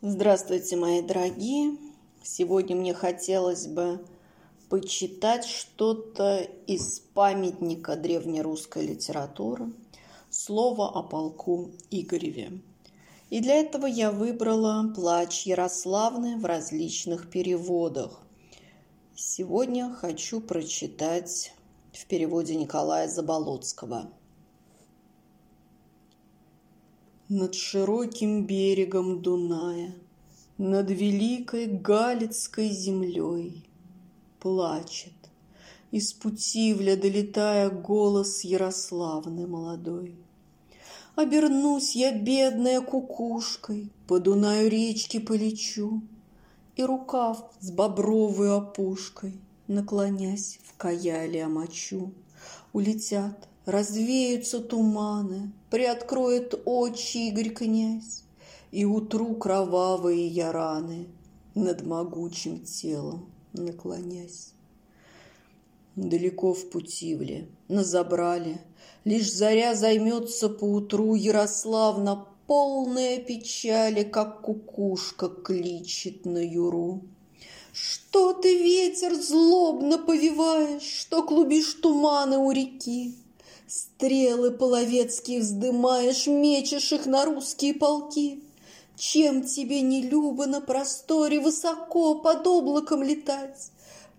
Здравствуйте, мои дорогие! Сегодня мне хотелось бы почитать что-то из памятника древнерусской литературы «Слово о полку Игореве». И для этого я выбрала «Плач Ярославны» в различных переводах. Сегодня хочу прочитать в переводе Николая Заболоцкого – Над широким берегом Дуная, Над великой Галицкой землей Плачет, из Путивля долетая Голос Ярославны молодой. Обернусь я бедная кукушкой, По Дунаю речки полечу, И рукав с бобровой опушкой, Наклонясь в каяле омочу. Улетят Развеются туманы, приоткроет очи Игорь князь, И утру кровавые я раны над могучим телом наклонясь. Далеко в Путивле, на Забрале, Лишь заря займется поутру Ярославна, полная печали, Как кукушка кличет на юру. Что ты, ветер, злобно повиваешь, Что клубишь туманы у реки? Стрелы половецкие вздымаешь, мечешь их на русские полки. Чем тебе не любо на просторе высоко под облаком летать?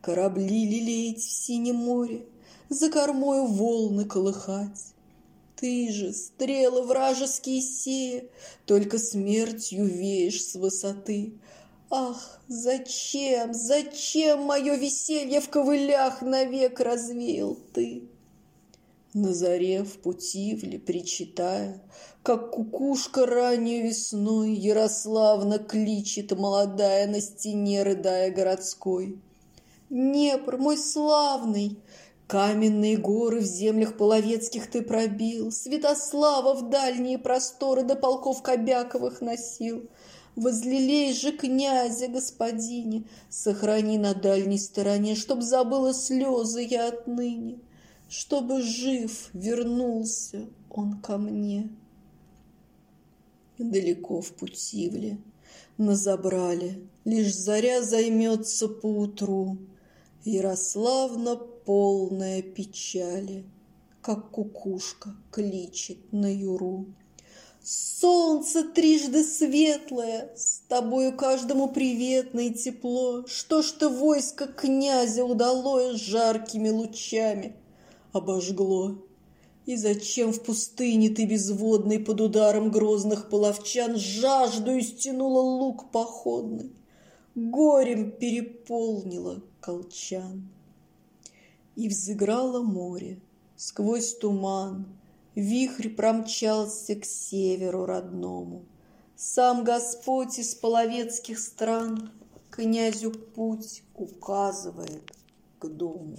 Корабли лелеять в синем море, за кормою волны колыхать. Ты же, стрелы вражеские сея, только смертью веешь с высоты. Ах, зачем, зачем мое веселье в ковылях навек развеял ты? На заре в Путивле, причитая, Как кукушка ранней весной, Ярославна кличет молодая На стене, рыдая городской. Днепр, мой славный, Каменные горы в землях половецких ты пробил, Святослава в дальние просторы До полков Кобяковых носил. Возлелей же князя, господине, Сохрани на дальней стороне, Чтоб забыла слезы я отныне чтобы жив вернулся он ко мне. Далеко в Путивле, на Забрале, лишь заря займется поутру, Ярославна полная печали, как кукушка кличет на юру. Солнце трижды светлое, с тобою каждому приветно и тепло. Что ж ты войско князя удалое жаркими лучами — обожгло. И зачем в пустыне ты безводный под ударом грозных половчан жажду стянула лук походный, горем переполнила колчан. И взыграло море сквозь туман, вихрь промчался к северу родному. Сам Господь из половецких стран князю путь указывает к дому.